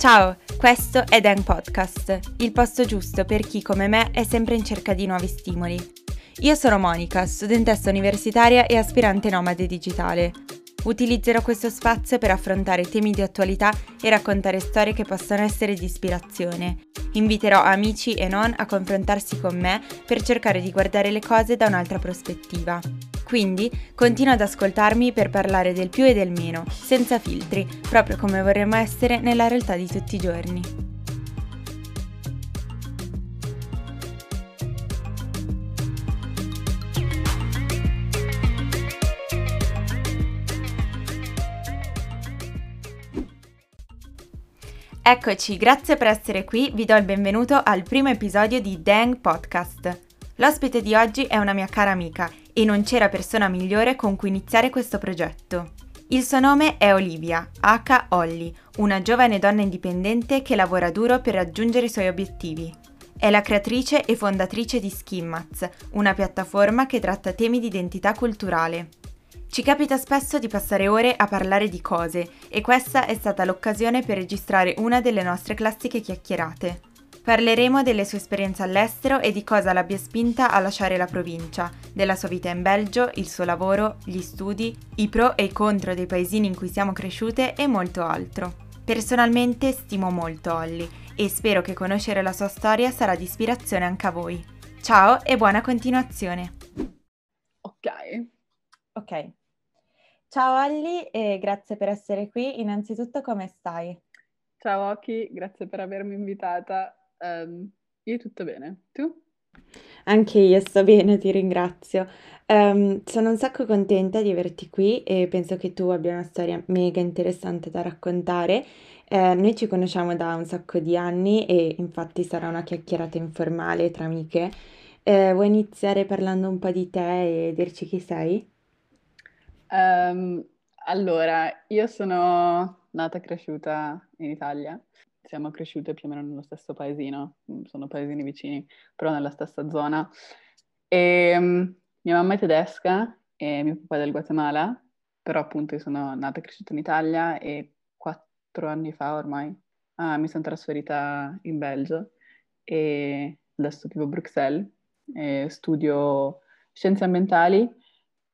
Ciao, questo è Dan Podcast, il posto giusto per chi come me è sempre in cerca di nuovi stimoli. Io sono Monica, studentessa universitaria e aspirante nomade digitale. Utilizzerò questo spazio per affrontare temi di attualità e raccontare storie che possano essere di ispirazione. Inviterò amici e non a confrontarsi con me per cercare di guardare le cose da un'altra prospettiva. Quindi continua ad ascoltarmi per parlare del più e del meno, senza filtri, proprio come vorremmo essere nella realtà di tutti i giorni. Eccoci, grazie per essere qui, vi do il benvenuto al primo episodio di Dang Podcast. L'ospite di oggi è una mia cara amica e non c'era persona migliore con cui iniziare questo progetto. Il suo nome è Olivia, H. Olli, una giovane donna indipendente che lavora duro per raggiungere i suoi obiettivi. È la creatrice e fondatrice di Skimmats, una piattaforma che tratta temi di identità culturale. Ci capita spesso di passare ore a parlare di cose e questa è stata l'occasione per registrare una delle nostre classiche chiacchierate. Parleremo delle sue esperienze all'estero e di cosa l'abbia spinta a lasciare la provincia, della sua vita in Belgio, il suo lavoro, gli studi, i pro e i contro dei paesini in cui siamo cresciute e molto altro. Personalmente stimo molto Olly e spero che conoscere la sua storia sarà di ispirazione anche a voi. Ciao e buona continuazione! Ok. Ok. Ciao Olly e grazie per essere qui. Innanzitutto come stai? Ciao Oki, grazie per avermi invitata. Um, io tutto bene. Tu? Anche io sto bene, ti ringrazio. Um, sono un sacco contenta di averti qui e penso che tu abbia una storia mega interessante da raccontare. Eh, noi ci conosciamo da un sacco di anni e infatti sarà una chiacchierata informale tra amiche. Eh, vuoi iniziare parlando un po' di te e dirci chi sei? Um, allora, io sono nata e cresciuta in Italia siamo cresciute più o meno nello stesso paesino, mm, sono paesini vicini, però nella stessa zona. E um, mia mamma è tedesca e mio papà è del Guatemala, però appunto io sono nata e cresciuta in Italia e quattro anni fa ormai ah, mi sono trasferita in Belgio e adesso vivo a Bruxelles e studio scienze ambientali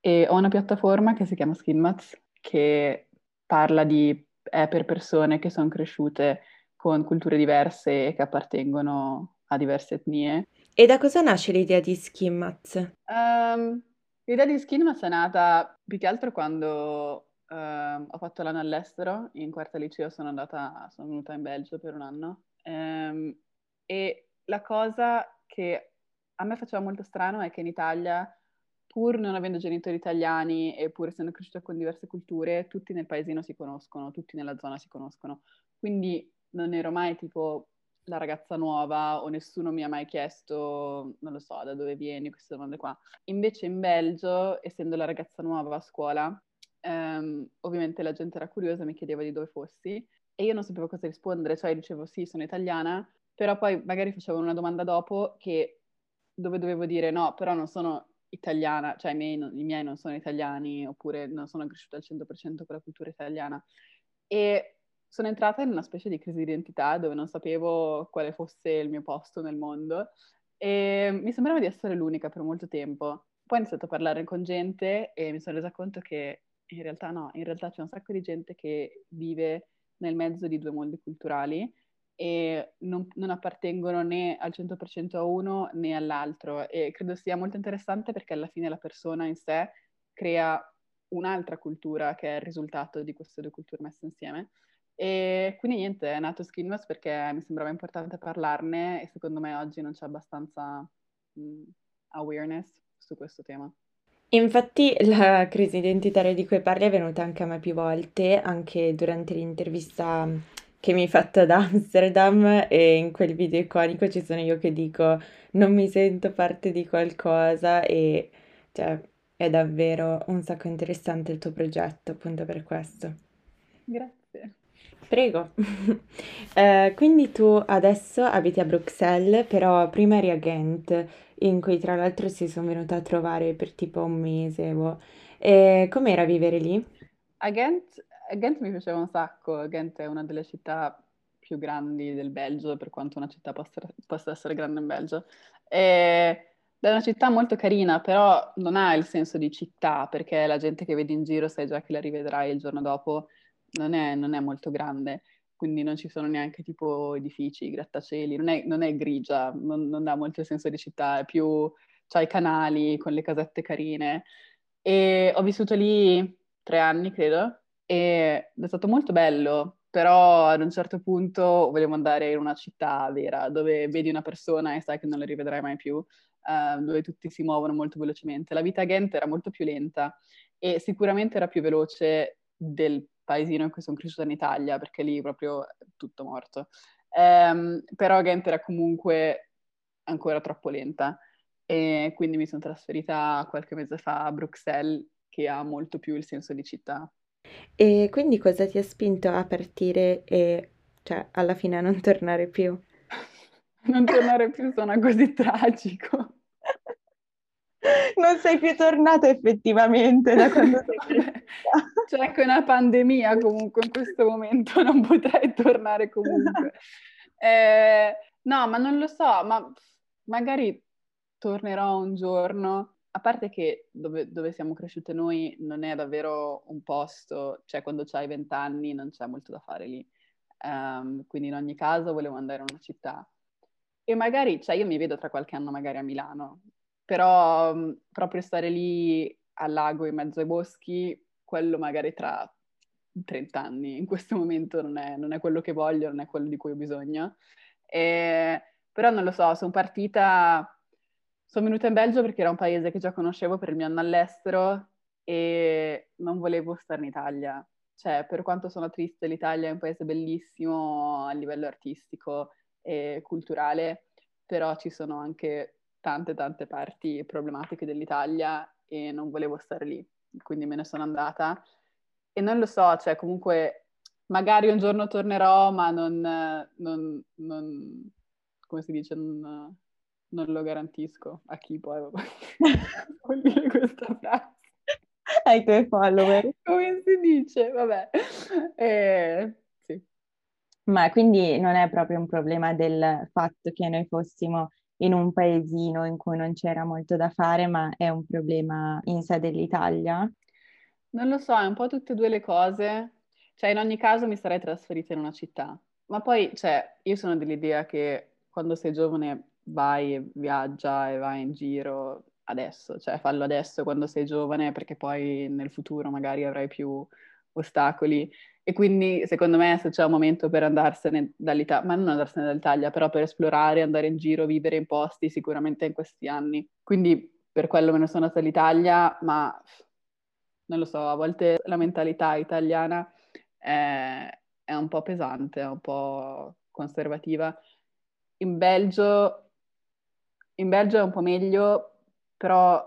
e ho una piattaforma che si chiama Skinmats che parla di, è per persone che sono cresciute con culture diverse che appartengono a diverse etnie. E da cosa nasce l'idea di Skimmats? Um, l'idea di Skimmats è nata più che altro quando uh, ho fatto l'anno all'estero, in quarta liceo sono andata, sono venuta in Belgio per un anno um, e la cosa che a me faceva molto strano è che in Italia pur non avendo genitori italiani e pur essendo cresciuta con diverse culture, tutti nel paesino si conoscono, tutti nella zona si conoscono. Quindi non ero mai tipo la ragazza nuova o nessuno mi ha mai chiesto, non lo so, da dove vieni, queste domande qua. Invece in Belgio, essendo la ragazza nuova a scuola, ehm, ovviamente la gente era curiosa, mi chiedeva di dove fossi e io non sapevo cosa rispondere, cioè dicevo sì, sono italiana, però poi magari facevo una domanda dopo che dove dovevo dire no, però non sono italiana, cioè i miei, i miei non sono italiani oppure non sono cresciuta al 100% con la cultura italiana. E sono entrata in una specie di crisi di identità dove non sapevo quale fosse il mio posto nel mondo e mi sembrava di essere l'unica per molto tempo. Poi ho iniziato a parlare con gente e mi sono resa conto che in realtà no, in realtà c'è un sacco di gente che vive nel mezzo di due mondi culturali e non, non, appartengono né al 100% a uno né all'altro e credo sia molto interessante perché alla fine la persona in sé crea un'altra cultura che è il risultato di queste due culture messe insieme e quindi niente, è nato Skinmas perché mi sembrava importante parlarne e secondo me oggi non c'è abbastanza mh, awareness su questo tema. Infatti la crisi identitaria di cui parli è venuta anche a me più volte, anche durante l'intervista che mi hai fatto ad Amsterdam e in quel video iconico ci sono io che dico non mi sento parte di qualcosa e cioè è davvero un sacco interessante il tuo progetto appunto per questo. Grazie. Prego. Eh, quindi tu adesso abiti a Bruxelles, però prima eri a Ghent, in cui tra l'altro si sono venuta a trovare per tipo un mese. boh. E com'era vivere lì? A Ghent, a Ghent mi piaceva un sacco, Ghent è una delle città più grandi del Belgio, per quanto una città possa, possa essere grande in Belgio. E è una città molto carina, però non ha il senso di città, perché la gente che vedi in giro sai già che la rivedrai il giorno dopo, non è, non è molto grande, quindi non ci sono neanche tipo edifici, grattacieli, non è, non è grigia, non, non, dà molto il senso di città, è più, c'ha i canali con le casette carine. E ho vissuto lì tre anni, credo, e è stato molto bello, però ad un certo punto volevo andare in una città vera, dove vedi una persona e sai che non la rivedrai mai più, uh, dove tutti si muovono molto velocemente. La vita a Ghent era molto più lenta e sicuramente era più veloce del paesino in cui sono cresciuta in Italia, perché lì proprio è tutto morto. Um, però Ghent era comunque ancora troppo lenta e quindi mi sono trasferita qualche mese fa a Bruxelles, che ha molto più il senso di città. E quindi cosa ti ha spinto a partire e, cioè, alla fine a non tornare più? non tornare più suona così tragico. Non sei più tornato effettivamente da quando sei C'è anche una pandemia comunque in questo momento, non potrei tornare comunque. Eh, no, ma non lo so, ma magari tornerò un giorno. A parte che dove, dove siamo cresciute noi non è davvero un posto, cioè quando hai vent'anni non c'è molto da fare lì. Um, quindi in ogni caso volevo andare in una città e magari, cioè io mi vedo tra qualche anno magari a Milano, però mm, proprio stare lì al lago in mezzo ai boschi, quello magari tra 30 anni, in questo momento non è, non è quello che voglio, non è quello di cui ho bisogno. E, però non lo so, sono partita, sono venuta in Belgio perché era un paese che già conoscevo per il mio anno all'estero e non volevo stare in Italia. Cioè, per quanto sono triste, l'Italia è un paese bellissimo a livello artistico, e culturale, però ci sono anche tante tante parti problematiche dell'Italia e non volevo stare lì, quindi me ne sono andata. E non lo so, cioè comunque magari un giorno tornerò, ma non, non, non come si dice, non, non, lo garantisco a chi poi vuol dire questa frase. Ai tuoi follower. Come si dice? Vabbè. Eh, ma quindi non è proprio un problema del fatto che noi fossimo in un paesino in cui non c'era molto da fare, ma è un problema in sé dell'Italia? Non lo so, è un po' tutte e due le cose. Cioè, in ogni caso mi sarei trasferita in una città. Ma poi, cioè, io sono dell'idea che quando sei giovane vai e viaggia e vai in giro adesso, cioè fallo adesso quando sei giovane perché poi nel futuro magari avrai più ostacoli e quindi secondo me se c'è un momento per andarsene dall'Italia, ma non andarsene dall'Italia, però per esplorare, andare in giro, vivere in posti, sicuramente in questi anni. Quindi per quello me ne sono andata all'Italia, ma non lo so, a volte la mentalità italiana è, è un po' pesante, è un po' conservativa. In Belgio, in Belgio è un po' meglio, però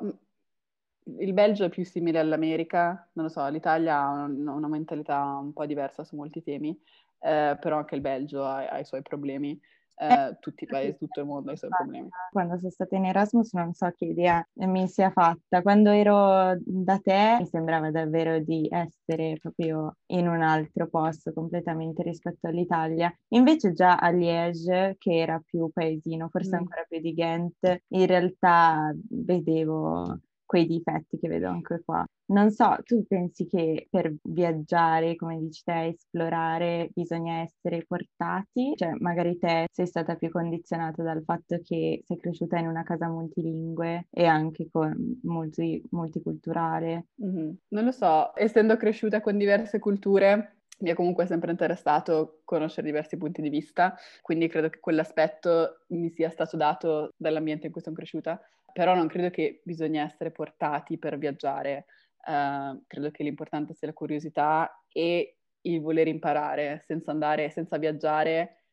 il Belgio è più simile all'America, non lo so, l'Italia ha una, una mentalità un po' diversa su molti temi, eh, però anche il Belgio ha, ha i suoi problemi. Eh, tutti i paesi, tutto il mondo ha i suoi problemi. Quando sono stata in Erasmus non so che idea mi sia fatta. Quando ero da te mi sembrava davvero di essere proprio in un altro posto completamente rispetto all'Italia. Invece già a Liège, che era più paesino, forse mm. ancora più di Ghent, in realtà vedevo quei difetti che vedo anche qua. Non so, tu pensi che per viaggiare, come dici te, esplorare, bisogna essere portati? Cioè, magari te sei stata più condizionata dal fatto che sei cresciuta in una casa multilingue e anche con multi, multiculturale? Mm-hmm. Non lo so, essendo cresciuta con diverse culture, mi è comunque sempre interessato conoscere diversi punti di vista, quindi credo che quell'aspetto mi sia stato dato dall'ambiente in cui sono cresciuta però non credo che bisogna essere portati per viaggiare, uh, credo che l'importante sia la curiosità e il voler imparare senza andare, senza viaggiare,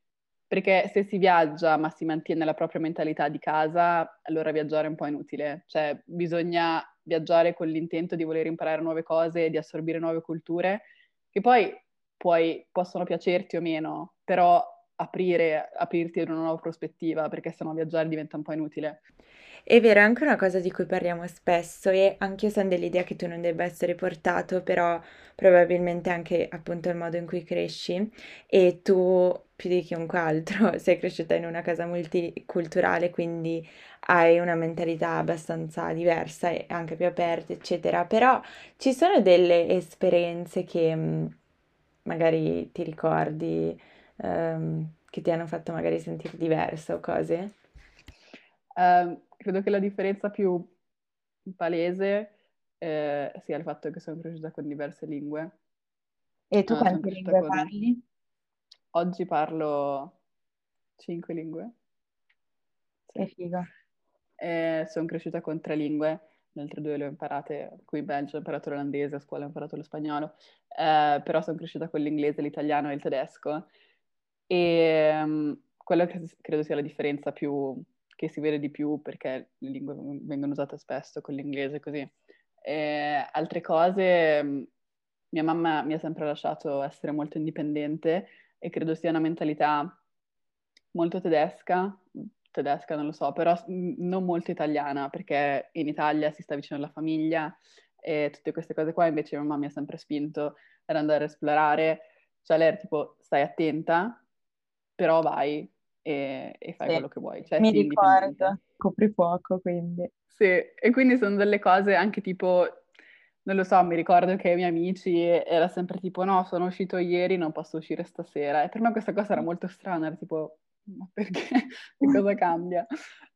perché se si viaggia ma si mantiene la propria mentalità di casa, allora viaggiare è un po' inutile, cioè bisogna viaggiare con l'intento di voler imparare nuove cose, di assorbire nuove culture, che poi puoi, possono piacerti o meno, però aprire, aprirti ad una nuova prospettiva, perché sennò viaggiare diventa un po' inutile. È vero, è anche una cosa di cui parliamo spesso e anche io sono dell'idea che tu non debba essere portato, però probabilmente anche appunto il modo in cui cresci e tu più di chiunque altro, sei cresciuta in una casa multiculturale, quindi hai una mentalità abbastanza diversa e anche più aperta, eccetera. Però ci sono delle esperienze che mm, magari ti ricordi, ehm, che ti hanno fatto magari sentire diversa o cose? Uh, credo che la differenza più palese eh, sia il fatto che sono cresciuta con diverse lingue. E tu uh, quante lingue con... parli? Oggi parlo cinque lingue. Sì. Che figo. Eh, sono cresciuta con tre lingue, le altre due le ho imparate qui in Belgio, ho imparato l'olandese, a scuola ho imparato lo spagnolo, eh, però sono cresciuta con l'inglese, l'italiano e il tedesco. E um, quello che credo sia la differenza più che si vede di più perché le lingue vengono usate spesso con l'inglese così. E altre cose, mm, mia mamma mi ha sempre lasciato essere molto indipendente e credo sia una mentalità molto tedesca, tedesca non lo so, però non molto italiana perché in Italia si sta vicino alla famiglia e tutte queste cose qua invece mia mamma mi ha sempre spinto ad andare a esplorare, cioè lei era tipo stai attenta, però vai, e, e fai sì. quello che vuoi. Cioè, Mi ricordo, copri poco, quindi. Sì, e quindi sono delle cose anche tipo, non lo so, mi ricordo che ai miei amici era sempre tipo, no, sono uscito ieri, non posso uscire stasera. E per me questa cosa era molto strana, era tipo, ma perché? che cosa cambia?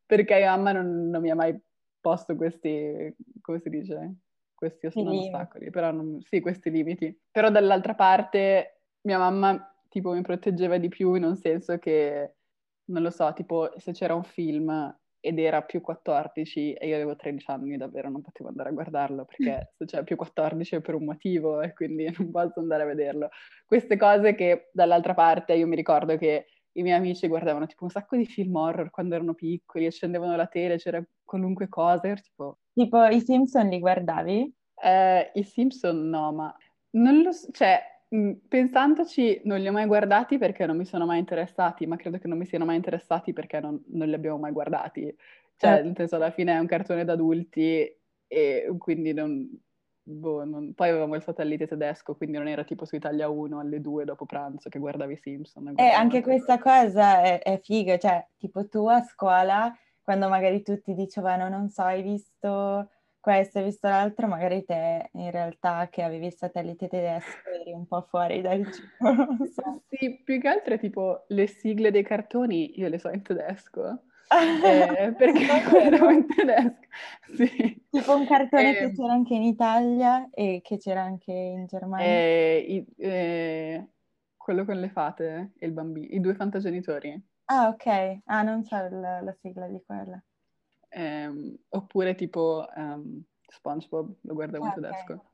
Perché mia mamma non, non, mi ha mai posto questi, come si dice? Questi ostacoli, però non, sì, questi limiti. Però dall'altra parte mia mamma tipo mi proteggeva di più in un senso che non lo so, tipo se c'era un film ed era più 14 e io avevo 13 anni, davvero non potevo andare a guardarlo perché se c'è più 14 è per un motivo e quindi non posso andare a vederlo. Queste cose che dall'altra parte io mi ricordo che i miei amici guardavano tipo un sacco di film horror quando erano piccoli, accendevano la tele, c'era qualunque cosa, ero tipo... Tipo i Simpson li guardavi? Eh, I Simpson no, ma non lo so, cioè pensandoci, non li ho mai guardati perché non mi sono mai interessati, ma credo che non mi siano mai interessati perché non, non li abbiamo mai guardati. Cioè, eh. nel senso, alla fine è un cartone d'adulti e quindi non, boh, non... Poi avevamo il satellite tedesco, quindi non era tipo su Italia 1 alle 2 dopo pranzo che guardavi Simpson. E eh, anche questa cosa è, è figa, cioè, tipo tu a scuola, quando magari tutti dicevano, non so, hai visto questo hai visto l'altro, magari te in realtà che avevi il satellite tedesco eri un po' fuori dal giro, so. Sì, più che altro è tipo le sigle dei cartoni io le so in tedesco. eh, perché erano in tedesco. Sì. Tipo un cartone eh, che ehm. c'era anche in Italia e che c'era anche in Germania. Eh, eh, quello con le fate e il bambino, i due fantagenitori. Ah, ok. Ah, non so la, la sigla di quella. Um, oppure tipo um, SpongeBob, lo guardavo in tedesco.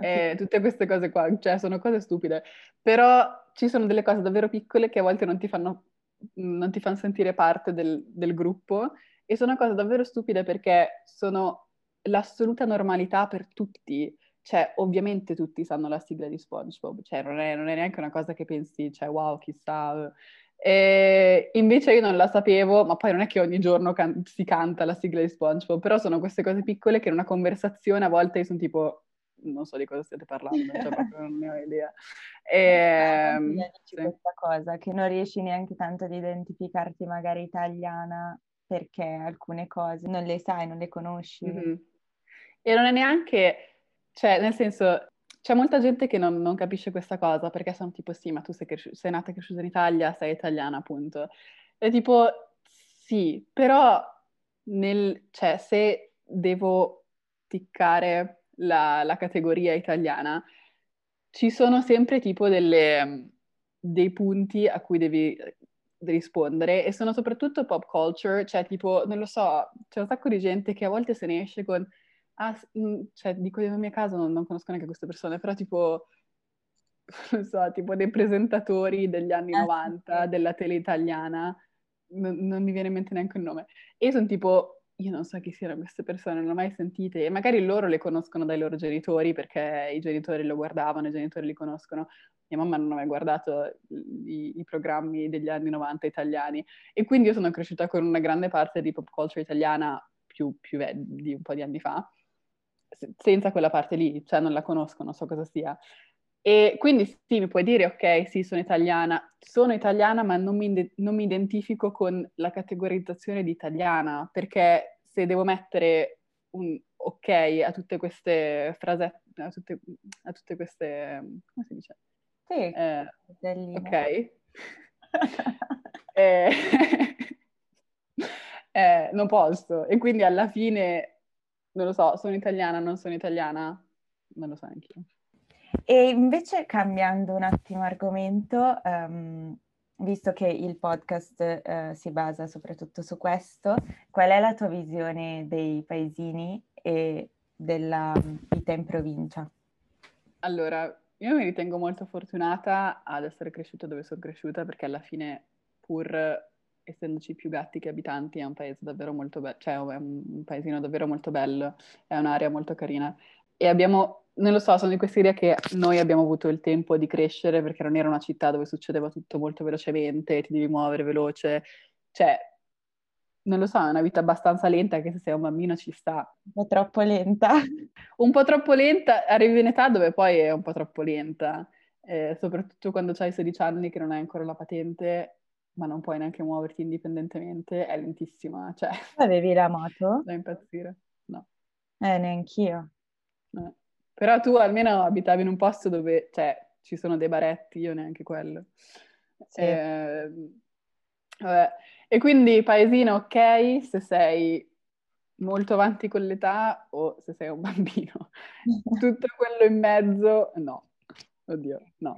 E tutte queste cose qua, cioè sono cose stupide, però ci sono delle cose davvero piccole che a volte non ti fanno, non ti fanno sentire parte del, del gruppo e sono cose davvero stupide perché sono l'assoluta normalità per tutti. Cioè, ovviamente tutti sanno la sigla di SpongeBob, cioè non è, non è neanche una cosa che pensi, cioè wow, chissà, e invece io non la sapevo, ma poi non è che ogni giorno can- si canta la sigla di SpongeBob, però sono queste cose piccole che in una conversazione a volte sono tipo, non so di cosa stiate parlando, cioè proprio non ne ho idea. E, no, sì. questa cosa, che non riesci neanche tanto ad identificarti magari italiana perché alcune cose non le sai, non le conosci. Mm-hmm. E non è neanche, cioè nel senso, c'è molta gente che non, non, capisce questa cosa perché sono tipo sì, ma tu sei, cresci- sei nata e cresciuta in Italia, sei italiana appunto. E tipo sì, però nel, cioè, se devo ticcare la, la categoria italiana, ci sono sempre tipo delle, dei punti a cui devi rispondere e sono soprattutto pop culture, cioè tipo, non lo so, c'è un sacco di gente che a volte se ne esce con Ah, mm, cioè, dico nel mio caso non, non, conosco neanche queste persone, però tipo, non so, tipo dei presentatori degli anni eh, 90 sì. della tele italiana, non, non, mi viene in mente neanche il nome. E sono tipo, io non so chi siano queste persone, non le ho mai sentite, e magari loro le conoscono dai loro genitori perché i genitori lo guardavano, i genitori li conoscono. Mia mamma non ha mai guardato i, i programmi degli anni 90 italiani e quindi io sono cresciuta con una grande parte di pop culture italiana più, più di un po' di anni fa senza quella parte lì, cioè non la conosco, non so cosa sia. E quindi sì, mi puoi dire, ok, sì, sono italiana. Sono italiana, ma non mi, non mi identifico con la categorizzazione di italiana, perché se devo mettere un ok a tutte queste frasette, a tutte, a tutte queste... come si dice? Sì, eh, ok. eh, eh, non posso. E quindi alla fine, non lo so, sono italiana, non sono italiana, non lo so anch'io. E invece cambiando un attimo argomento, um, visto che il podcast uh, si basa soprattutto su questo, qual è la tua visione dei paesini e della vita in provincia? Allora, io mi ritengo molto fortunata ad essere cresciuta dove sono cresciuta perché alla fine, pur essendoci più gatti che abitanti, è un paese davvero molto bello, cioè è un paesino davvero molto bello, è un'area molto carina. E abbiamo, non lo so, sono di questa idea che noi abbiamo avuto il tempo di crescere perché non era una città dove succedeva tutto molto velocemente, ti devi muovere veloce, cioè non lo so, è una vita abbastanza lenta che se sei un bambino ci sta. Un po' troppo lenta. Un po' troppo lenta, arrivi in età dove poi è un po' troppo lenta, eh, soprattutto quando hai 16 anni che non hai ancora la patente, ma non puoi neanche muoverti indipendentemente, è lentissima. Cioè, Avevi la moto? Da impazzire, no. Eh, neanch'io. Eh. Però tu almeno abitavi in un posto dove, cioè, ci sono dei baretti, io neanche quello. Sì. Eh, vabbè. E quindi paesino ok se sei molto avanti con l'età o se sei un bambino. Tutto quello in mezzo, no. Oddio, no.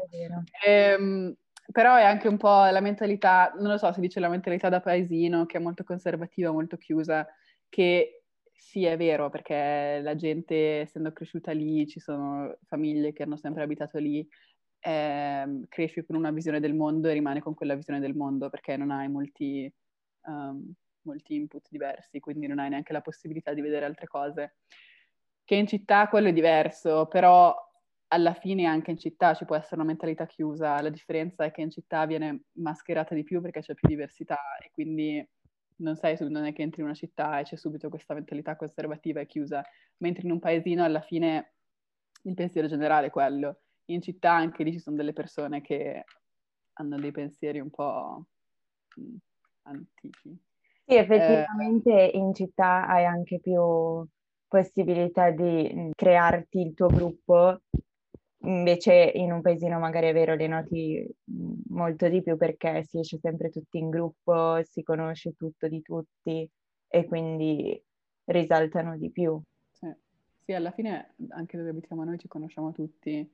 Ehm, però è anche un po' la mentalità, non lo so, si dice la mentalità da paesino, che è molto conservativa, molto chiusa, che sì, è vero, perché la gente, essendo cresciuta lì, ci sono famiglie che hanno sempre abitato lì, eh, cresci con una visione del mondo e rimane con quella visione del mondo, perché non hai molti, um, molti input diversi, quindi non hai neanche la possibilità di vedere altre cose. Che in città quello è diverso, però alla fine anche in città ci può essere una mentalità chiusa, la differenza è che in città viene mascherata di più perché c'è più diversità e quindi non, sei, non è che entri in una città e c'è subito questa mentalità conservativa e chiusa, mentre in un paesino alla fine il pensiero generale è quello. In città anche lì ci sono delle persone che hanno dei pensieri un po' antichi. Sì, effettivamente eh, in città hai anche più possibilità di crearti il tuo gruppo Invece in un paesino magari è vero le noti molto di più perché si esce sempre tutti in gruppo, si conosce tutto di tutti e quindi risaltano di più. Sì, sì alla fine anche dove abitiamo noi ci conosciamo tutti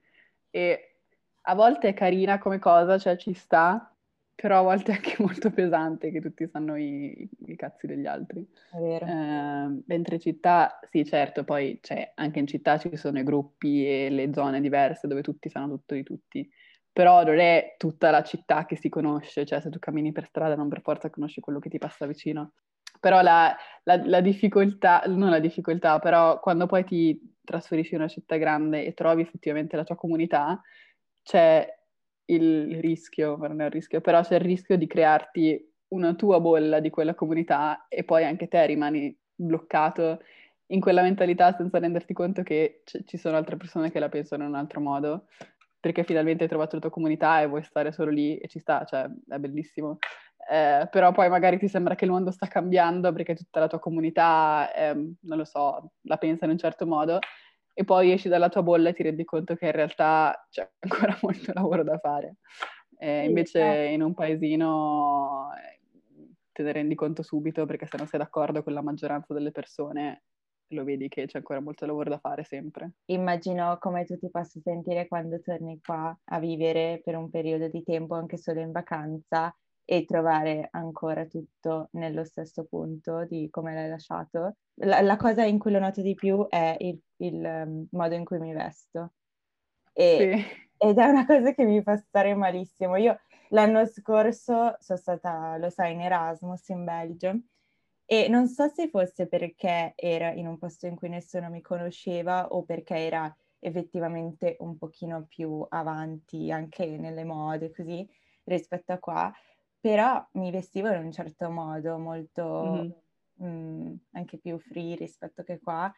e a volte è carina come cosa, cioè ci sta, però a volte è anche molto pesante che tutti sanno i, i cazzi degli altri. È vero. Eh, mentre città, sì certo, poi cioè, anche in città ci sono i gruppi e le zone diverse dove tutti sanno tutto di tutti, però non è tutta la città che si conosce, cioè se tu cammini per strada non per forza conosci quello che ti passa vicino. Però la, la, la difficoltà, non la difficoltà, però quando poi ti trasferisci in una città grande e trovi effettivamente la tua comunità, c'è il rischio, non è un rischio, però c'è il rischio di crearti una tua bolla di quella comunità e poi anche te rimani bloccato in quella mentalità senza renderti conto che c- ci sono altre persone che la pensano in un altro modo, perché finalmente hai trovato la tua comunità e vuoi stare solo lì e ci sta, cioè è bellissimo. Eh, però poi magari ti sembra che il mondo sta cambiando perché tutta la tua comunità, eh, non lo so, la pensa in un certo modo e poi esci dalla tua bolla e ti rendi conto che in realtà c'è ancora molto lavoro da fare. Eh, invece certo. in un paesino eh, te ne rendi conto subito perché se non sei d'accordo con la maggioranza delle persone lo vedi che c'è ancora molto lavoro da fare sempre. Immagino come tu ti possa sentire quando torni qua a vivere per un periodo di tempo, anche solo in vacanza, e trovare ancora tutto nello stesso punto di come l'hai lasciato. La, la cosa in cui lo noto di più è il, il um, modo in cui mi vesto. E, sì. Ed è una cosa che mi fa stare malissimo. Io l'anno scorso sono stata, lo sai, in Erasmus in Belgio e non so se fosse perché era in un posto in cui nessuno mi conosceva o perché era effettivamente un pochino più avanti anche nelle mode così rispetto a qua, però mi vestivo in un certo modo, molto mm-hmm. mh, anche più free rispetto che qua.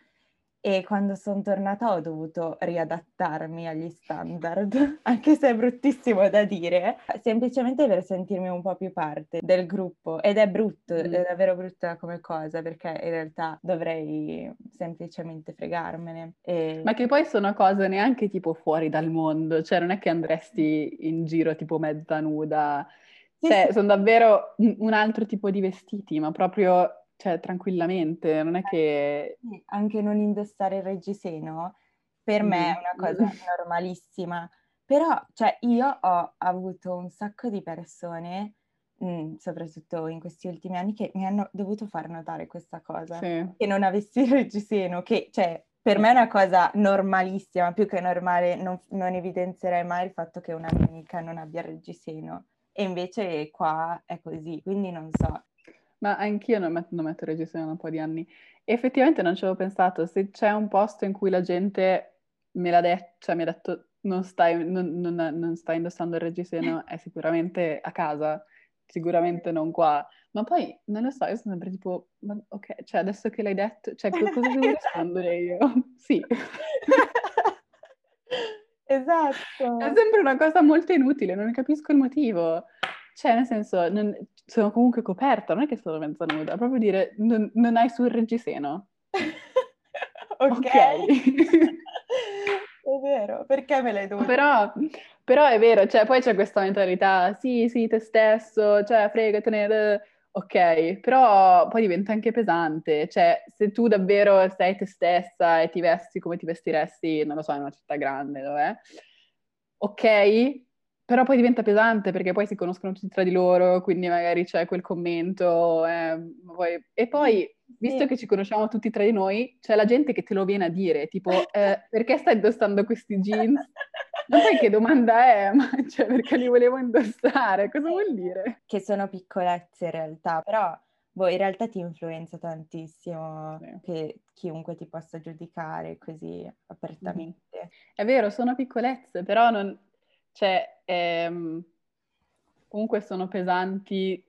e quando sono tornata ho dovuto riadattarmi agli standard, anche se è bruttissimo da dire, semplicemente per sentirmi un po' più parte del gruppo ed è brutto, mm. è davvero brutta come cosa perché in realtà dovrei semplicemente fregarmene. E... Ma che poi sono cose neanche tipo fuori dal mondo, cioè non è che andresti in giro tipo mezza nuda, cioè sono davvero un altro tipo di vestiti, ma proprio cioè tranquillamente, non è che... Anche non indossare il reggiseno per mm. me è una cosa normalissima, però cioè, io ho avuto un sacco di persone, mh, mm, soprattutto in questi ultimi anni, che mi hanno dovuto far notare questa cosa, sì. che non avessi il reggiseno, che cioè per me è una cosa normalissima, più che normale, non, non, evidenzierei mai il fatto che una mia amica non abbia il reggiseno. E invece qua è così, quindi non so. Ma anch'io non metto, non metto registrazione da un po' di anni. Effettivamente non ci avevo pensato. Se c'è un posto in cui la gente me l'ha detto, cioè mi ha detto non stai, non, non, non stai indossando il reggiseno, è sicuramente a casa, sicuramente non qua. Ma poi, non lo so, io sono sempre tipo, ma, ok, cioè adesso che l'hai detto, cioè cosa devo rispondere io? sì. Esatto. È sempre una cosa molto inutile, non capisco il motivo. Cioè, nel senso, non, sono comunque coperta, non è che sono mezza nuda, proprio dire non, non hai sul reggiseno. ok. okay. è vero, perché me l'hai dovuto? Però, però è vero, cioè poi c'è questa mentalità, sì, sì, te stesso, cioè fregatene, ok, però poi diventa anche pesante, cioè se tu davvero sei te stessa e ti vesti come ti vestiresti, non lo so, in una città grande, dov'è? Ok, però poi diventa pesante perché poi si conoscono tutti tra di loro, quindi magari c'è quel commento. Eh, poi... E poi, visto sì. che ci conosciamo tutti tra di noi, c'è la gente che te lo viene a dire, tipo, eh, perché stai indossando questi jeans? Ma sai che domanda è? Ma cioè, perché li volevo indossare? Cosa vuol dire? Che sono piccolezze in realtà, però boh, in realtà ti influenza tantissimo sì. che chiunque ti possa giudicare così apertamente. È vero, sono piccolezze, però non cioè, ehm, comunque sono pesanti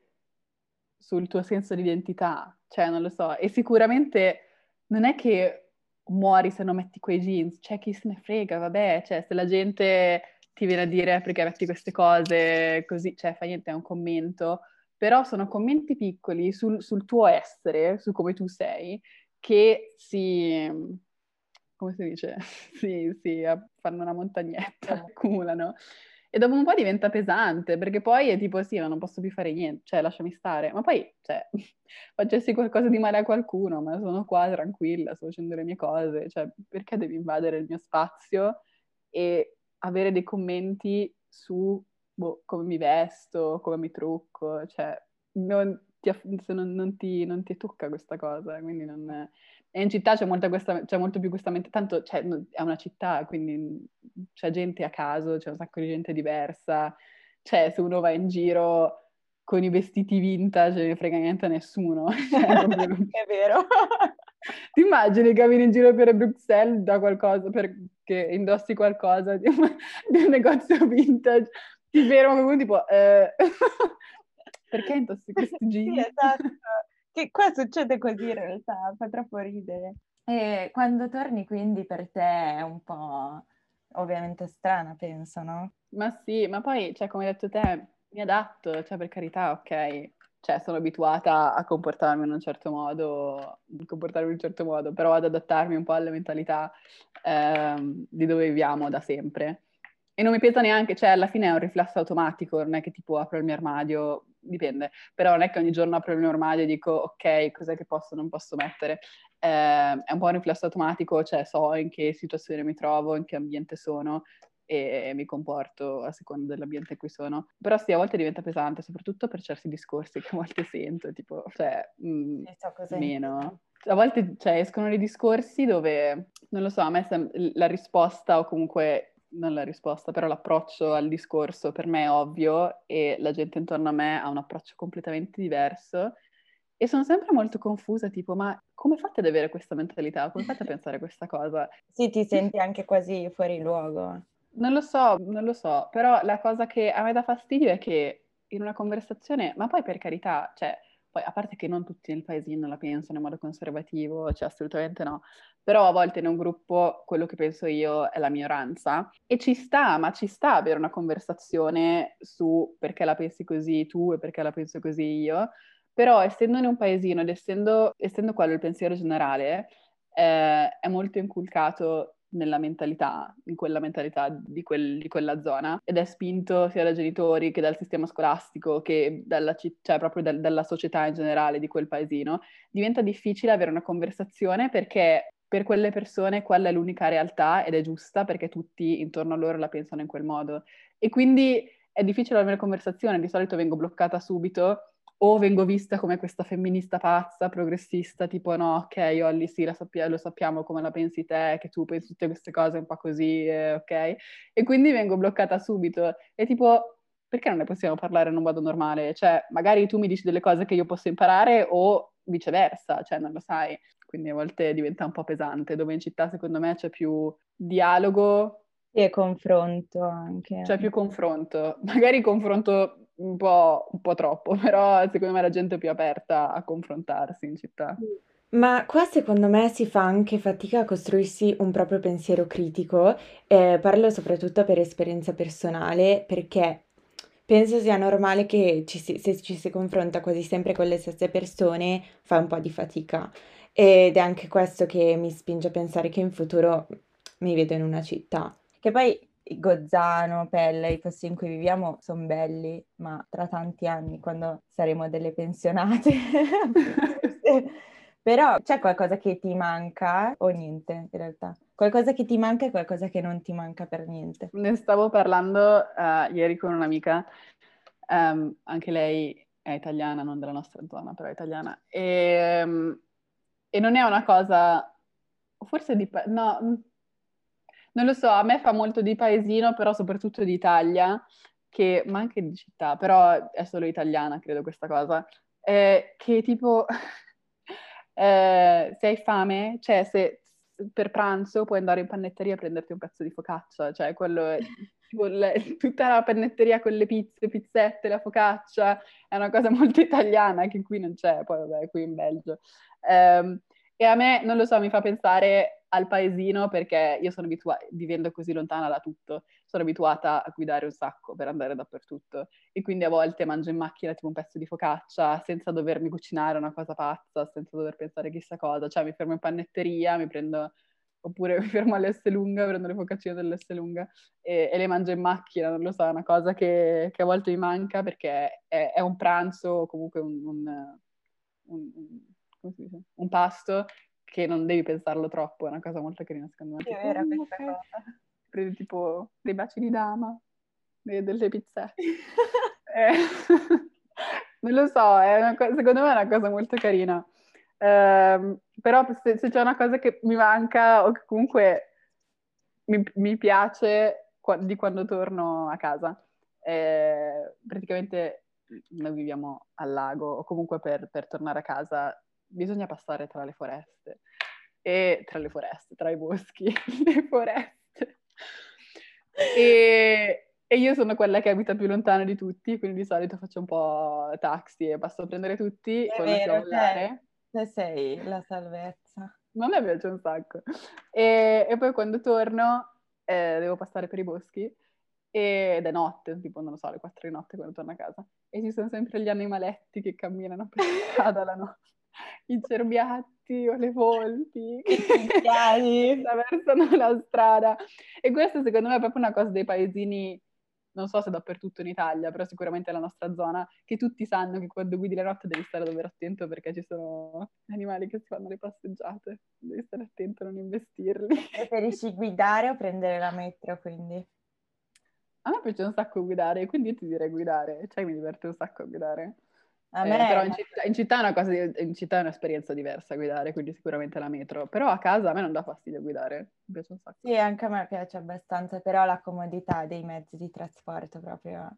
sul tuo senso di identità, cioè non lo so, e sicuramente non è che muori se non metti quei jeans, cioè chi se ne frega, vabbè, cioè se la gente ti viene a dire perché metti queste cose così, cioè fa niente, è un commento, però sono commenti piccoli sul, sul tuo essere, su come tu sei, che si, come si dice? sì, sì, fanno una montagnetta, accumulano. E dopo un po' diventa pesante, perché poi è tipo, sì, ma non posso più fare niente, cioè lasciami stare. Ma poi, cioè, facessi qualcosa di male a qualcuno, ma sono qua tranquilla, sto facendo le mie cose, cioè, perché devi invadere il mio spazio e avere dei commenti su boh, come mi vesto, come mi trucco, cioè, non ti, non, non, ti, non ti tocca questa cosa, quindi non e in città c'è, questa, c'è, molto più questa mente, tanto cioè, è una città, quindi c'è gente a caso, c'è un sacco di gente diversa, cioè se uno va in giro con i vestiti vintage ne frega niente a nessuno. Cioè, proprio... è vero. Ti immagini cammini in giro per Bruxelles da qualcosa, perché indossi qualcosa di un, di un negozio vintage, ti fermo come tipo, eh... perché indossi questi jeans? Sì, esatto. Che qua succede così in realtà, fa troppo ridere. E quando torni quindi per te è un po' ovviamente strana, penso, no? Ma sì, ma poi, cioè, come hai detto te, mi adatto, cioè per carità, ok, cioè sono abituata a comportarmi in un certo modo, a comportarmi in un certo modo, però ad adattarmi un po' alle mentalità ehm, di dove viviamo da sempre. E non mi pesa neanche, cioè alla fine è un riflesso automatico, non è che tipo apro il mio armadio, dipende, però non è che ogni giorno apro il mio armadio e dico ok, cos'è che posso o non posso mettere. Eh, è un po' un riflesso automatico, cioè so in che situazione mi trovo, in che ambiente sono e mi comporto a seconda dell'ambiente in cui sono. Però sì, a volte diventa pesante, soprattutto per certi discorsi che a volte sento, tipo, cioè, mh, mm, meno. A volte cioè, escono dei discorsi dove, non lo so, a me sem- la risposta o comunque non la risposta, però l'approccio al discorso per me è ovvio e la gente intorno a me ha un approccio completamente diverso e sono sempre molto confusa, tipo, ma come fate ad avere questa mentalità? Come fate a pensare questa cosa? Sì, ti senti anche quasi fuori luogo. Non lo so, non lo so, però la cosa che a me dà fastidio è che in una conversazione, ma poi per carità, cioè, poi a parte che non tutti nel paesino la pensano in modo conservativo, cioè assolutamente no, però a volte in un gruppo quello che penso io è la minoranza. E ci sta, ma ci sta avere una conversazione su perché la pensi così tu e perché la penso così io, però essendo in un paesino ed essendo, essendo quello il pensiero generale, eh, è molto inculcato nella mentalità, in quella mentalità di, quel, di, quella zona. Ed è spinto sia dai genitori che dal sistema scolastico che dalla, cioè proprio da, dalla società in generale di quel paesino, diventa difficile avere una conversazione perché per quelle persone quella è l'unica realtà ed è giusta perché tutti intorno a loro la pensano in quel modo. E quindi è difficile avere conversazione, di solito vengo bloccata subito o vengo vista come questa femminista pazza, progressista, tipo no, ok, Olli, sì, sappia- lo sappiamo come la pensi te, che tu pensi tutte queste cose un po' così, eh, ok? E quindi vengo bloccata subito. E tipo, perché non ne possiamo parlare in un modo normale? Cioè, magari tu mi dici delle cose che io posso imparare o viceversa, cioè non lo sai quindi a volte diventa un po' pesante, dove in città secondo me c'è più dialogo. E confronto anche. C'è più confronto, magari confronto un po', un po' troppo, però secondo me la gente è più aperta a confrontarsi in città. Ma qua secondo me si fa anche fatica a costruirsi un proprio pensiero critico, eh, parlo soprattutto per esperienza personale, perché penso sia normale che ci si, se ci si confronta quasi sempre con le stesse persone fa un po' di fatica. Ed è anche questo che mi spinge a pensare che in futuro mi vedo in una città. Che poi Gozzano, Pelle, i posti in cui viviamo sono belli, ma tra tanti anni, quando saremo delle pensionate, però c'è qualcosa che ti manca o niente in realtà? Qualcosa che ti manca e qualcosa che non ti manca per niente. Ne stavo parlando uh, ieri con un'amica, um, anche lei è italiana, non della nostra zona, però è italiana, e um, e non è una cosa, forse di, no, non lo so, a me fa molto di paesino, però soprattutto di Italia, che, ma anche di città, però è solo italiana, credo questa cosa, eh, che tipo, eh, se hai fame, cioè se per pranzo puoi andare in panetteria a prenderti un pezzo di focaccia, cioè quello è le, tutta la panetteria con le pizze, pizzette, la focaccia, è una cosa molto italiana che qui non c'è, poi vabbè, qui in Belgio. Um, e a me, non lo so, mi fa pensare al paesino perché io sono abituata, vivendo così lontana da tutto, sono abituata a guidare un sacco per andare dappertutto e quindi a volte mangio in macchina tipo un pezzo di focaccia senza dovermi cucinare una cosa pazza, senza dover pensare chissà cosa, cioè mi fermo in panetteria, mi prendo oppure mi fermo all'S lunga, prendo le focaccine dell'S lunga e, e, le mangio in macchina, non lo so, è una cosa che, che a volte mi manca perché è, è un pranzo o comunque un, un, un, un, pasto che non devi pensarlo troppo, è una cosa molto carina secondo me. È vera questa cosa. Prendi tipo dei baci di dama, delle pizzette. eh, non lo so, co- secondo me è una cosa molto carina. Eh, però se, se, c'è una cosa che mi manca o che comunque mi, mi piace qua- di quando torno a casa, eh, praticamente noi viviamo al lago o comunque per, per tornare a casa bisogna passare tra le foreste e tra le foreste, tra i boschi, le foreste. E, e, io sono quella che abita più lontano di tutti, quindi di solito faccio un po' taxi e passo a prendere tutti È vero, te, te sei la salvezza. Non mi piace un sacco. E, e poi quando torno eh, devo passare per i boschi ed è notte, tipo non lo so, alle 4 di notte quando torno a casa. E ci sono sempre gli animaletti che camminano per strada la notte i cerbiatti o le volpi che attraversano la strada. E questo secondo me è proprio una cosa dei paesini, non so se dappertutto in Italia, però sicuramente nella nostra zona, che tutti sanno che quando guidi la notte devi stare davvero attento perché ci sono animali che si fanno le passeggiate, devi stare attento a non investirli. Preferisci guidare o prendere la metro quindi? A me piace un sacco guidare, quindi io ti direi guidare, cioè mi diverte un sacco a guidare. A me... Eh, però in città, in città, è una cosa, in città è un'esperienza diversa guidare, quindi sicuramente la metro. Però a casa a me non dà fastidio guidare, mi piace un sacco. Sì, anche a me piace abbastanza, però la comodità dei mezzi di trasporto proprio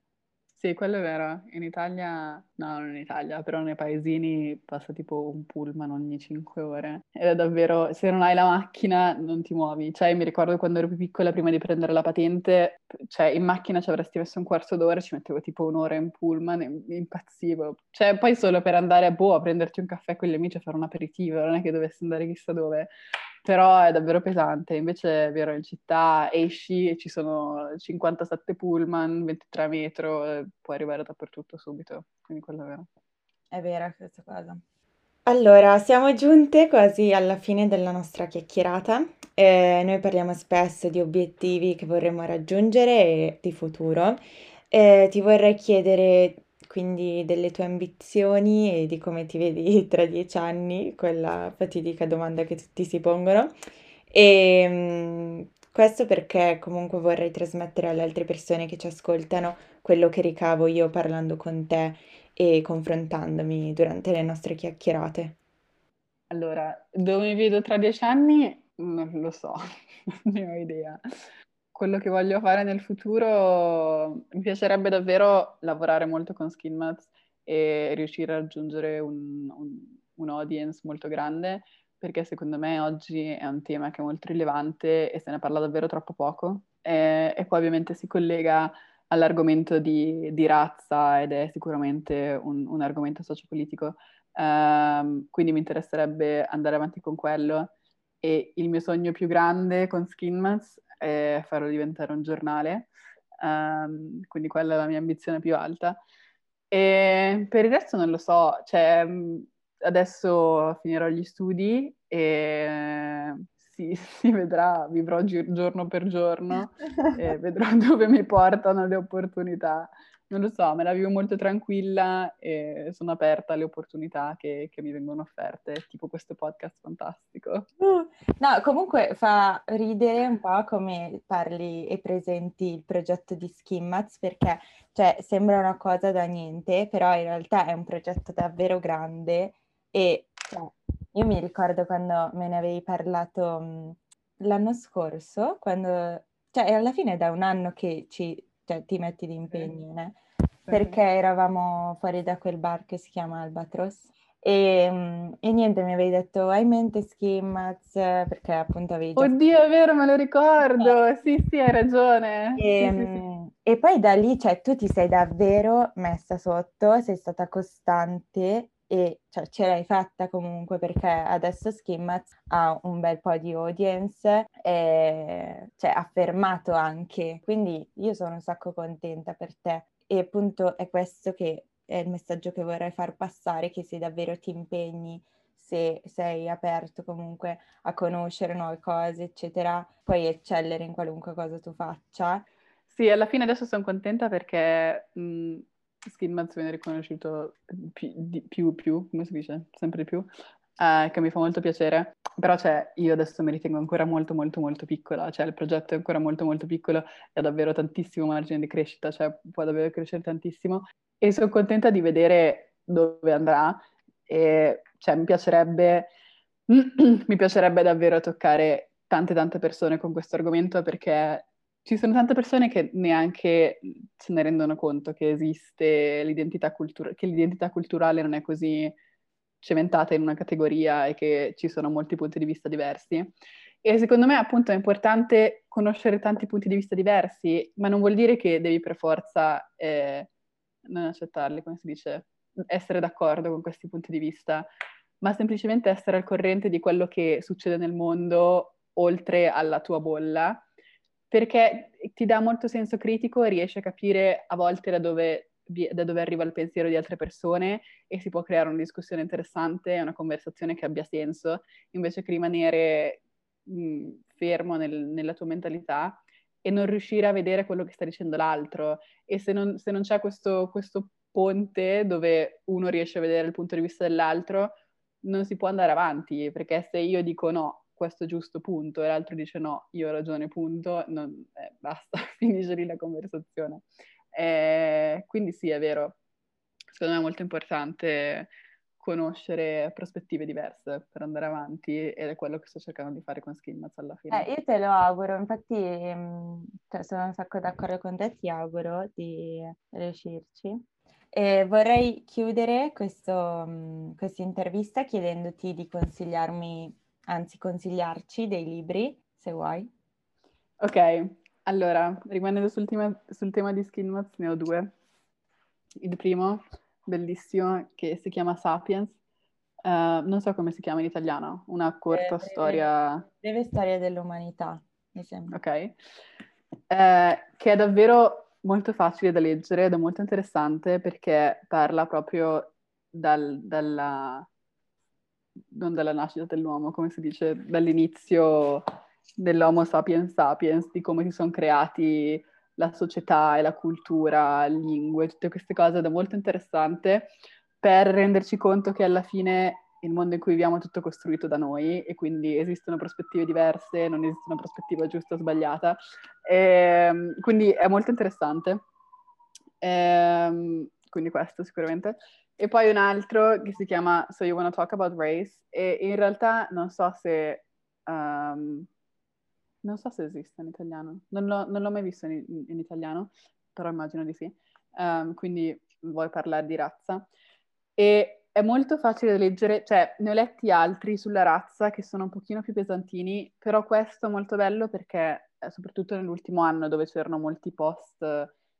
sì, quello è vero. In Italia, no, non in Italia, però nei paesini passa tipo un pullman ogni 5 ore. Ed è davvero, se non hai la macchina non ti muovi. Cioè, mi ricordo quando ero più piccola, prima di prendere la patente, cioè in macchina ci avresti messo un quarto d'ora, ci mettevo tipo un'ora in pullman e impazzivo. Cioè, poi solo per andare boh, a prenderti un caffè con gli amici a fare un aperitivo, non è che dovessi andare chissà dove. Però è davvero pesante. Invece è vero, in città esci e ci sono 57 pullman, 23 metro, puoi arrivare dappertutto subito, quindi quello è vero. È vera questa cosa. Allora, siamo giunte quasi alla fine della nostra chiacchierata. Eh, noi parliamo spesso di obiettivi che vorremmo raggiungere e di futuro. Eh, ti vorrei chiedere quindi delle tue ambizioni e di come ti vedi tra dieci anni, quella fatidica domanda che tutti si pongono. E mm, questo perché comunque vorrei trasmettere alle altre persone che ci ascoltano quello che ricavo io parlando con te e confrontandomi durante le nostre chiacchierate? Allora, dove mi vedo tra dieci anni? Non lo so, non ne ho idea. Quello che voglio fare nel futuro, mi piacerebbe davvero lavorare molto con SkinMats e riuscire a raggiungere un, un, un audience molto grande, perché secondo me oggi è un tema che è molto rilevante e se ne parla davvero troppo poco. E, e poi ovviamente si collega all'argomento di, di, razza ed è sicuramente un, un argomento sociopolitico. Um, quindi mi interesserebbe andare avanti con quello e il mio sogno più grande con Skinmats è farlo diventare un giornale, um, quindi quella è la mia ambizione più alta. E per il resto non lo so, cioè adesso finirò gli studi e si, si vedrà, vivrò gi- giorno per giorno e vedrò dove mi portano le opportunità. Non lo so, me la vivo molto tranquilla e sono aperta alle opportunità che, che mi vengono offerte, tipo questo podcast fantastico. Uh, no, comunque fa ridere un po' come parli e presenti il progetto di Skimmats perché cioè, sembra una cosa da niente, però in realtà è un progetto davvero grande e cioè, io mi ricordo quando me ne avevi parlato mh, l'anno scorso, quando, cioè alla fine è da un anno che ci, cioè, ti metti di impegno, né? perché eravamo fuori da quel bar che si chiama Albatros. E, e, niente, mi avevi detto hai mente Skimmats perché appunto avevi già... Oddio, è vero, me lo ricordo, eh. sì, sì, hai ragione. E, sì, sì, sì. e poi da lì, cioè, tu ti sei davvero messa sotto, sei stata costante e cioè, ce l'hai fatta comunque perché adesso Skimmats ha un bel po' di audience e cioè, affermato anche, quindi io sono un sacco contenta per te e appunto è questo che è il messaggio che vorrei far passare, che se davvero ti impegni, se sei aperto comunque a conoscere nuove cose, eccetera, puoi eccellere in qualunque cosa tu faccia. Sì, alla fine adesso sono contenta perché mh, Skidmats viene riconosciuto più, di, più, più, come si dice? Sempre di più, eh, che mi fa molto piacere. Però cioè, io adesso mi ritengo ancora molto molto molto piccola, cioè il progetto è ancora molto molto piccolo. E ha davvero tantissimo margine di crescita, cioè può davvero crescere tantissimo. E sono contenta di vedere dove andrà. E cioè mi piacerebbe, mi piacerebbe davvero toccare tante tante persone con questo argomento perché ci sono tante persone che neanche se ne rendono conto che esiste l'identità culturale, che l'identità culturale non è così cementata in una categoria e che ci sono molti punti di vista diversi. E secondo me appunto è importante conoscere tanti punti di vista diversi, ma non vuol dire che devi per forza eh, non accettarli, come si dice, essere d'accordo con questi punti di vista, ma semplicemente essere al corrente di quello che succede nel mondo oltre alla tua bolla perché ti dà molto senso critico e riesci a capire a volte da dove, da dove arriva il pensiero di altre persone e si può creare una discussione interessante una conversazione che abbia senso, invece che rimanere mh, fermo nel, nella tua mentalità e non riuscire a vedere quello che sta dicendo l'altro. E se non, se non c'è questo, questo ponte dove uno riesce a vedere il punto di vista dell'altro, non si può andare avanti, perché se io dico no, questo giusto punto e l'altro dice no, io ho ragione, punto, non, eh, basta, finisce lì la conversazione. Eh, quindi sì, è vero, secondo me è molto importante conoscere prospettive diverse per andare avanti ed è quello che sto cercando di fare con Skillmats alla fine. Eh, io te lo auguro, infatti mm, cioè, sono un sacco d'accordo con te, ti auguro di riuscirci. E vorrei chiudere questa mm, intervista chiedendoti di consigliarmi anzi consigliarci dei libri, se vuoi. Ok, allora, rimanendo sul tema, sul tema di Skinmats, ne ho due. Il primo, bellissimo, che si chiama Sapiens, Uh, non so come si chiama in italiano, una corta eh, breve, storia... Breve storia dell'umanità, mi sembra. Ok. Eh, che è davvero molto facile da leggere ed è molto interessante perché parla proprio dal, dalla... non dalla nascita dell'uomo, come si dice, dall'inizio dell'Homo sapiens sapiens, di come si sono creati la società e la cultura, lingue, tutte queste cose ed è molto interessante per renderci conto che alla fine il mondo in cui viviamo è tutto costruito da noi e quindi esistono prospettive diverse, non esiste una prospettiva giusta o sbagliata. E, ehm, quindi è molto interessante. E, ehm, quindi questo sicuramente. E poi un altro che si chiama So You Wanna Talk About Race? E in realtà non so se... Um, non so se esiste in italiano, non l'ho, non l'ho mai visto in, in, italiano, però immagino di sì. Um, quindi vuoi parlare di razza? E è molto facile leggere, cioè ne ho letti altri sulla razza che sono un pochino più pesantini, però questo è molto bello perché, eh, soprattutto nell'ultimo anno dove c'erano molti post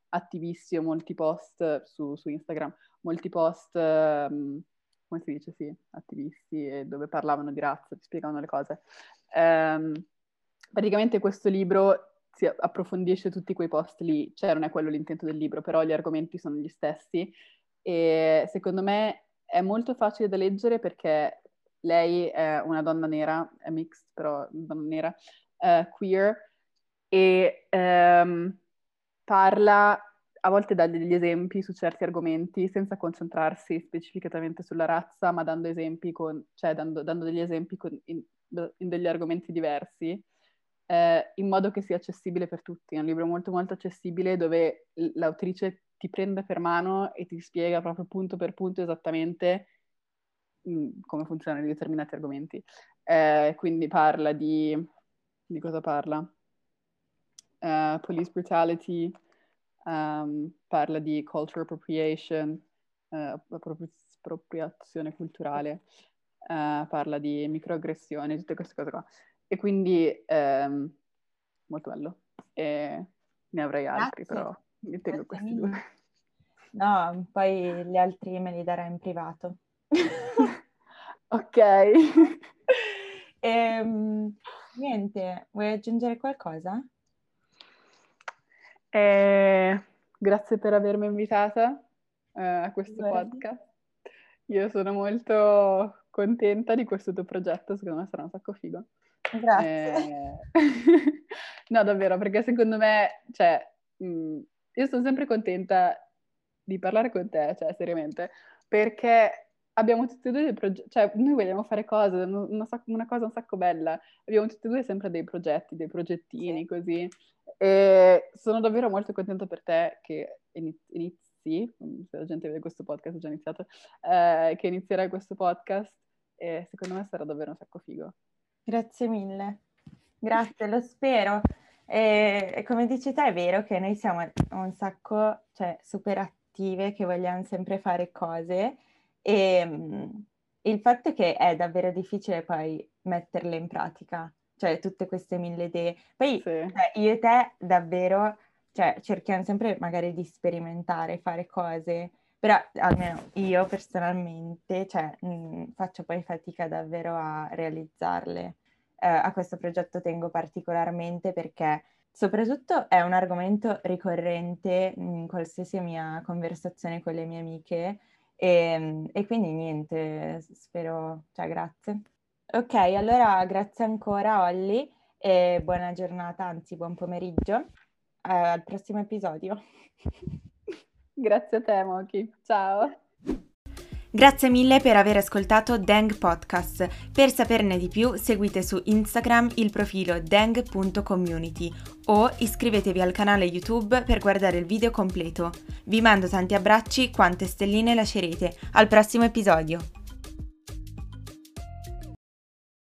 attivisti o molti post su, su Instagram, molti post, um, come si dice, sì, attivisti, e dove parlavano di razza, spiegavano le cose. Um, praticamente questo libro si approfondisce tutti quei post lì, cioè non è quello l'intento del libro, però gli argomenti sono gli stessi e secondo me è molto facile da leggere perché lei è una donna nera, è mixed però donna nera, uh, queer, e um, parla, a volte dà degli esempi su certi argomenti senza concentrarsi specificatamente sulla razza, ma dando esempi con, cioè dando, dando degli esempi con, in, in, degli argomenti diversi, eh, in modo che sia accessibile per tutti. È un libro molto molto accessibile dove l'autrice ti prende per mano e ti spiega proprio punto per punto esattamente mm, come funzionano determinati argomenti. Eh, quindi parla di... di cosa parla? Uh, police brutality, um, parla di cultural appropriation, uh, appropriazione culturale, uh, parla di microaggressioni, tutte queste cose qua. E quindi um, molto bello. E ne avrei altri, Grazie. però mi tengo questi due. No, poi gli altri me li darai in privato. ok. ehm, niente, vuoi aggiungere qualcosa? Eh, grazie per avermi invitata eh, a questo Beh. podcast. Io sono molto contenta di questo tuo progetto, secondo me sarà un sacco figo. Grazie. Eh... no, davvero, perché secondo me, cioè, mh, mm, io sono sempre contenta di parlare con te, cioè seriamente, perché abbiamo tutti e due dei progetti, cioè noi vogliamo fare cose, una, una, cosa un sacco bella, abbiamo tutti e due sempre dei progetti, dei progettini sì. così, e sono davvero molto contenta per te che inizi, se la gente vede questo podcast, è già iniziato, eh, che inizierai questo podcast e secondo me sarà davvero un sacco figo. Grazie mille, grazie, lo spero. E, come dici te è vero che noi siamo un sacco, cioè, super attive, che vogliamo sempre fare cose e um, il fatto è che è davvero difficile poi metterle in pratica, cioè tutte queste mille idee. Poi sì. cioè, io e te davvero, cioè, cerchiamo sempre magari di sperimentare, fare cose, però almeno io personalmente, cioè, mh, faccio poi fatica davvero a realizzarle eh, a questo progetto tengo particolarmente perché soprattutto è un argomento ricorrente in qualsiasi mia conversazione con le mie amiche e, e quindi niente, spero, cioè grazie. Ok, allora grazie ancora Olli e buona giornata, anzi buon pomeriggio. Eh, al prossimo episodio. Grazie a te, Moki. Ciao. Grazie mille per aver ascoltato Deng Podcast. Per saperne di più seguite su Instagram il profilo deng.community o iscrivetevi al canale YouTube per guardare il video completo. Vi mando tanti abbracci quante stelline lascerete. Al prossimo episodio!